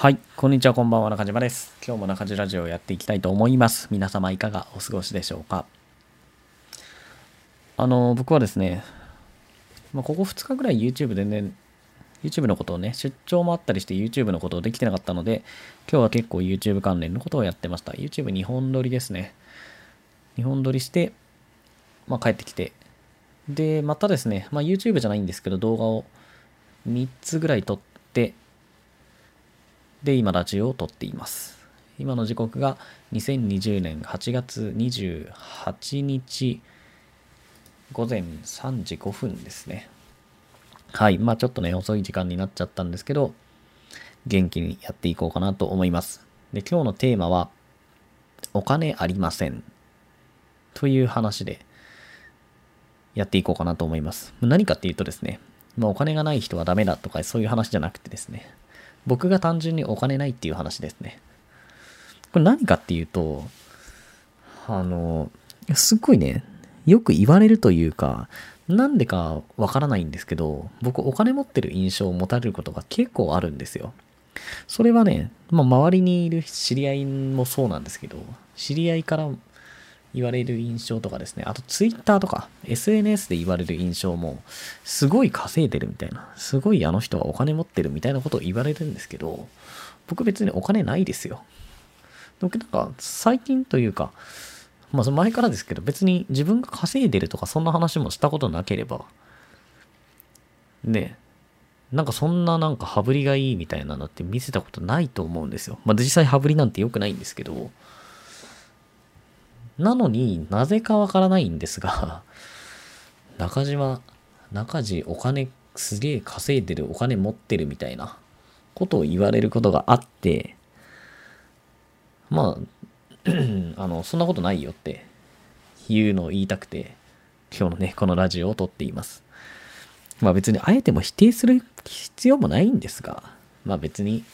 はい、こんにちは、こんばんは、中島です。今日も中島ラジオをやっていきたいと思います。皆様いかがお過ごしでしょうか。あの、僕はですね、まあ、ここ2日ぐらい YouTube でね、YouTube のことをね、出張もあったりして YouTube のことをできてなかったので、今日は結構 YouTube 関連のことをやってました。YouTube2 本撮りですね。2本撮りして、まあ、帰ってきて、で、またですね、まあ、YouTube じゃないんですけど、動画を3つぐらい撮って、で、今ラジオを撮っています。今の時刻が2020年8月28日午前3時5分ですね。はい。まあちょっとね、遅い時間になっちゃったんですけど、元気にやっていこうかなと思います。で、今日のテーマは、お金ありません。という話でやっていこうかなと思います。何かっていうとですね、まあ、お金がない人はダメだとかそういう話じゃなくてですね、僕が単純にお金ないっていう話ですね。これ何かっていうと、あの、すっごいね、よく言われるというか、なんでかわからないんですけど、僕お金持ってる印象を持たれることが結構あるんですよ。それはね、まあ、周りにいる知り合いもそうなんですけど、知り合いから言われる印象とかですね、あと Twitter とか SNS で言われる印象も、すごい稼いでるみたいな、すごいあの人はお金持ってるみたいなことを言われるんですけど、僕別にお金ないですよ。僕なんか最近というか、まあその前からですけど、別に自分が稼いでるとかそんな話もしたことなければ、ねなんかそんななんか羽振りがいいみたいなのって見せたことないと思うんですよ。まあ実際羽振りなんて良くないんですけど、なのになぜかわからないんですが、中島、中地お金すげえ稼いでる、お金持ってるみたいなことを言われることがあって、まあ、あの、そんなことないよっていうのを言いたくて、今日のね、このラジオを撮っています。まあ別にあえても否定する必要もないんですが、まあ別に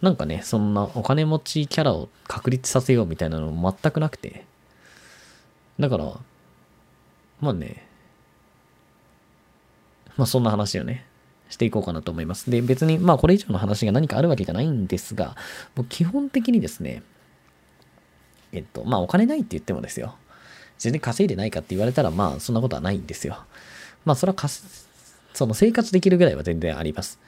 なんかね、そんなお金持ちキャラを確立させようみたいなのも全くなくて、だから、まあね、まあそんな話をね、していこうかなと思います。で、別に、まあこれ以上の話が何かあるわけじゃないんですが、もう基本的にですね、えっと、まあお金ないって言ってもですよ。全然稼いでないかって言われたら、まあそんなことはないんですよ。まあそれはその生活できるぐらいは全然あります。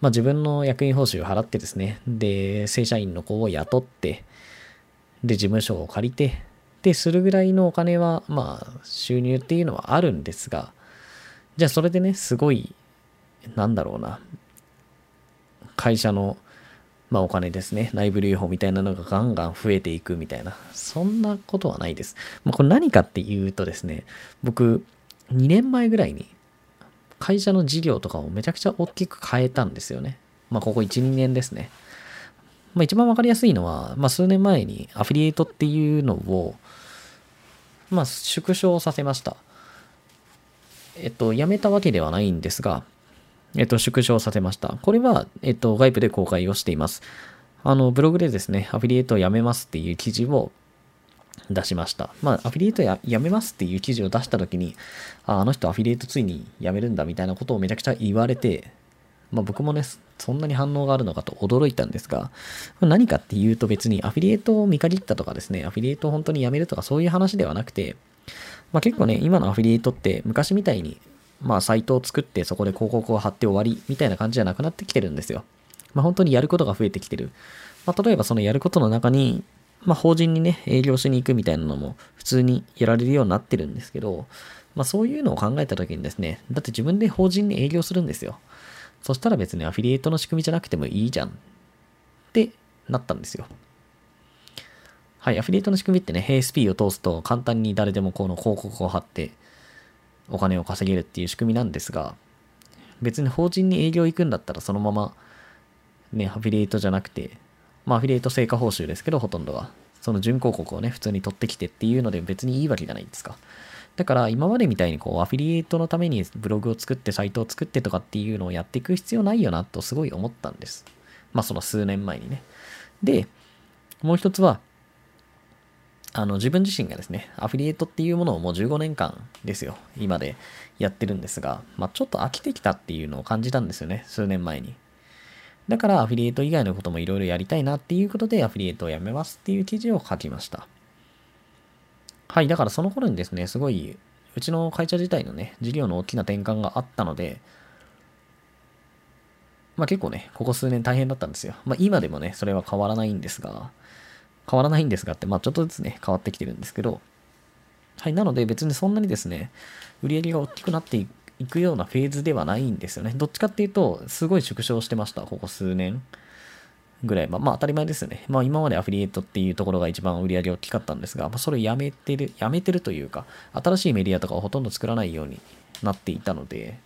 まあ自分の役員報酬を払ってですね、で、正社員の子を雇って、で、事務所を借りて、でするぐらいのお金は、まあ、収入っていうのはあるんですが、じゃあそれでね、すごい、なんだろうな、会社の、まあお金ですね、内部留保みたいなのがガンガン増えていくみたいな、そんなことはないです。まあ、これ何かっていうとですね、僕、2年前ぐらいに、会社の事業とかをめちゃくちゃ大きく変えたんですよね。まあここ1、2年ですね。まあ一番わかりやすいのは、まあ数年前にアフィリエイトっていうのを、まあ、縮小させました。えっと、やめたわけではないんですが、えっと、縮小させました。これは、えっと、外部で公開をしています。あの、ブログでですね、アフィリエイトをやめますっていう記事を出しました。まあ、アフィリエイトややめますっていう記事を出したときに、ああの人アフィリエイトついにやめるんだみたいなことをめちゃくちゃ言われて、まあ、僕もね、そんなに反応があるのかと驚いたんですが、何かっていうと別にアフィリエイトを見限ったとかですね、アフィリエイトを本当にやめるとかそういう話ではなくて、まあ、結構ね、今のアフィリエイトって昔みたいに、まあ、サイトを作ってそこで広告を貼って終わりみたいな感じじゃなくなってきてるんですよ。まあ、本当にやることが増えてきてる。まあ、例えばそのやることの中に、まあ、法人にね、営業しに行くみたいなのも普通にやられるようになってるんですけど、まあ、そういうのを考えたときにですね、だって自分で法人に営業するんですよ。そしたら別にアフィリエイトの仕組みじゃなくてもいいじゃんってなったんですよ。はい、アフィリエイトの仕組みってね、HSP を通すと簡単に誰でもこの広告を貼ってお金を稼げるっていう仕組みなんですが、別に法人に営業行くんだったらそのままね、アフィリエイトじゃなくて、まあアフィリエイト成果報酬ですけど、ほとんどは。その準広告をね、普通に取ってきてっていうので別にいいわけじゃないですか。だから今までみたいにこうアフィリエイトのためにブログを作ってサイトを作ってとかっていうのをやっていく必要ないよなとすごい思ったんです。まあその数年前にね。で、もう一つは、あの自分自身がですね、アフィリエイトっていうものをもう15年間ですよ、今でやってるんですが、まあちょっと飽きてきたっていうのを感じたんですよね、数年前に。だからアフィリエイト以外のこともいろいろやりたいなっていうことでアフィリエイトをやめますっていう記事を書きました。はい、だからその頃にですね、すごい、うちの会社自体のね、事業の大きな転換があったので、まあ結構ね、ここ数年大変だったんですよ。まあ今でもね、それは変わらないんですが、変わらないんですがって、まあちょっとずつね、変わってきてるんですけど、はい、なので別にそんなにですね、売り上げが大きくなっていくようなフェーズではないんですよね。どっちかっていうと、すごい縮小してました、ここ数年ぐらい。まあ、まあ、当たり前ですよね。まあ今までアフィリエイトっていうところが一番売り上げ大きかったんですが、まあ、それをやめてる、やめてるというか、新しいメディアとかをほとんど作らないようになっていたので、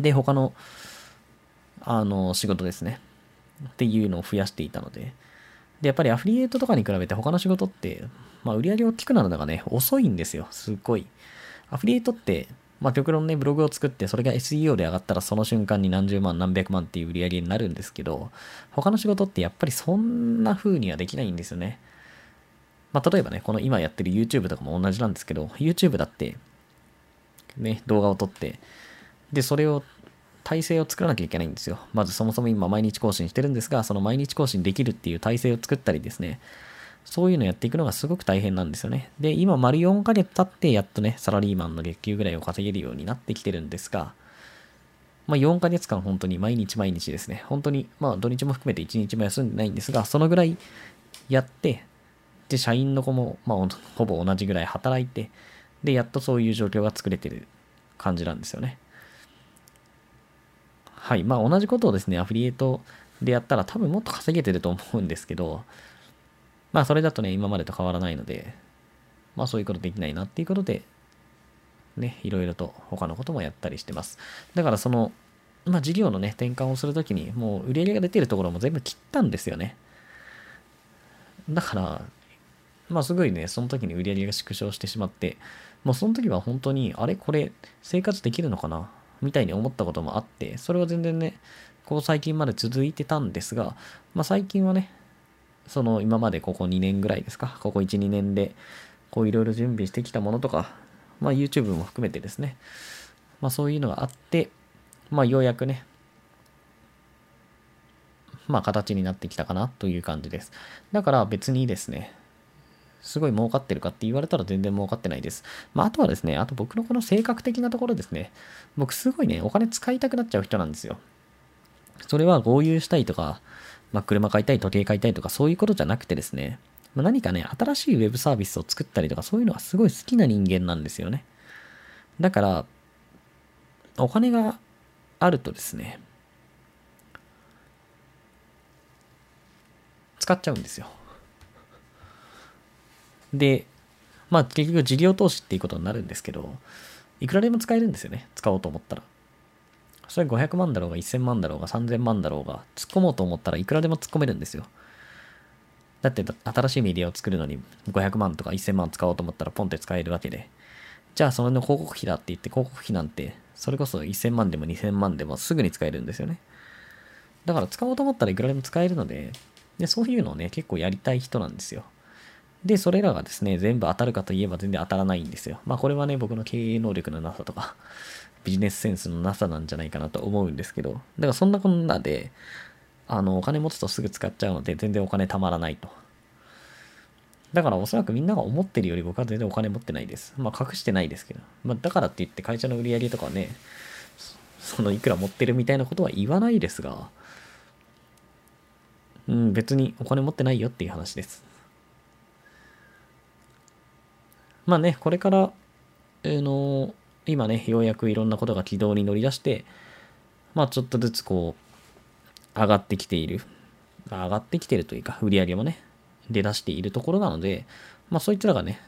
で、他の、あの、仕事ですね。っていうのを増やしていたので、で、やっぱりアフィリエイトとかに比べて他の仕事って、まあ、売り上げ大きくなるのがね、遅いんですよ。すっごい。アフィリエイトって、まあ、極論ね、ブログを作って、それが SEO で上がったら、その瞬間に何十万、何百万っていう売り上げになるんですけど、他の仕事ってやっぱりそんな風にはできないんですよね。まあ、例えばね、この今やってる YouTube とかも同じなんですけど、YouTube だって、ね、動画を撮って、で、それを体制を作らなきゃいけないんですよ。まずそもそも今毎日更新してるんですが、その毎日更新できるっていう体制を作ったりですね、そういうのやっていくのがすごく大変なんですよね。で、今丸4ヶ月経ってやっとね、サラリーマンの月給ぐらいを稼げるようになってきてるんですが、まあ4ヶ月間本当に毎日毎日ですね、本当に、まあ土日も含めて1日も休んでないんですが、そのぐらいやって、で、社員の子も、まあほぼ同じぐらい働いて、で、やっとそういう状況が作れてる感じなんですよね。はい。まあ同じことをですね、アフリエイトでやったら多分もっと稼げてると思うんですけど、まあそれだとね、今までと変わらないので、まあそういうことできないなっていうことで、ね、いろいろと他のこともやったりしてます。だからその、まあ事業のね、転換をするときに、もう売り上げが出てるところも全部切ったんですよね。だから、まあすごいね、その時に売り上げが縮小してしまって、もうその時は本当に、あれこれ生活できるのかなみたいに思ったこともあって、それは全然ね、こう最近まで続いてたんですが、まあ最近はね、その今までここ2年ぐらいですか、ここ1、2年で、こういろいろ準備してきたものとか、まあ YouTube も含めてですね、まあそういうのがあって、まあようやくね、まあ形になってきたかなという感じです。だから別にですね、すごい儲かってるかって言われたら全然儲かってないです。まあ、あとはですね、あと僕のこの性格的なところですね。僕すごいね、お金使いたくなっちゃう人なんですよ。それは合流したいとか、まあ、車買いたい、時計買いたいとかそういうことじゃなくてですね、まあ、何かね、新しいウェブサービスを作ったりとかそういうのがすごい好きな人間なんですよね。だから、お金があるとですね、使っちゃうんですよ。で、まあ結局事業投資っていうことになるんですけど、いくらでも使えるんですよね。使おうと思ったら。それ500万だろうが1000万だろうが3000万だろうが突っ込もうと思ったらいくらでも突っ込めるんですよ。だって新しいメディアを作るのに500万とか1000万使おうと思ったらポンって使えるわけで。じゃあそれの広告費だって言って広告費なんてそれこそ1000万でも2000万でもすぐに使えるんですよね。だから使おうと思ったらいくらでも使えるので、でそういうのをね結構やりたい人なんですよ。で、それらがですね、全部当たるかといえば全然当たらないんですよ。まあこれはね、僕の経営能力のなさとか、ビジネスセンスのなさなんじゃないかなと思うんですけど、だからそんなこんなで、あの、お金持つとすぐ使っちゃうので、全然お金貯まらないと。だからおそらくみんなが思ってるより僕は全然お金持ってないです。まあ隠してないですけど。まあだからって言って会社の売り上げとかね、そのいくら持ってるみたいなことは言わないですが、うん、別にお金持ってないよっていう話です。まあね、これから、あの今ね、ようやくいろんなことが軌道に乗り出して、まあちょっとずつこう、上がってきている。上がってきているというか、売り上げもね、出だしているところなので、まあそいつらがね、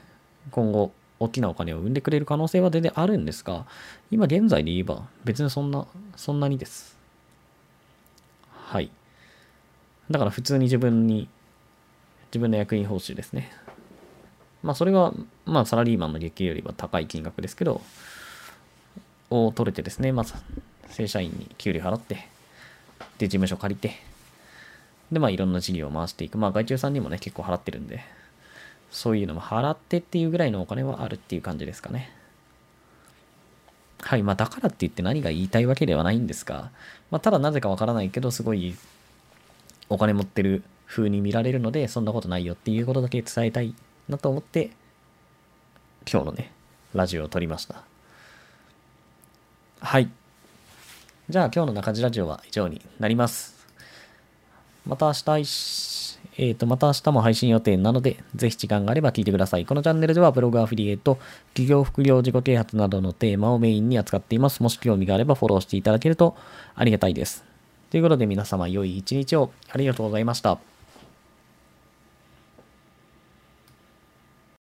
今後、大きなお金を生んでくれる可能性は全然あるんですが、今現在で言えば、別にそんな、そんなにです。はい。だから普通に自分に、自分の役員報酬ですね。まあそれは、まあサラリーマンの月給よりは高い金額ですけど、を取れてですね、まず正社員に給料払って、で、事務所借りて、で、まあいろんな事業を回していく。まあ外注さんにもね、結構払ってるんで、そういうのも払ってっていうぐらいのお金はあるっていう感じですかね。はい。まあ、だからって言って何が言いたいわけではないんですが、まあ、ただなぜかわからないけど、すごいお金持ってる風に見られるので、そんなことないよっていうことだけ伝えたいなと思って、今日のね、ラジオを撮りました。はい。じゃあ今日の中地ラジオは以上になります。また明日、えっ、ー、と、また明日も配信予定なので、ぜひ時間があれば聞いてください。このチャンネルではブログアフィリエイト、企業副業自己啓発などのテーマをメインに扱っています。もし興味があればフォローしていただけるとありがたいです。ということで皆様良い一日をありがとうございました。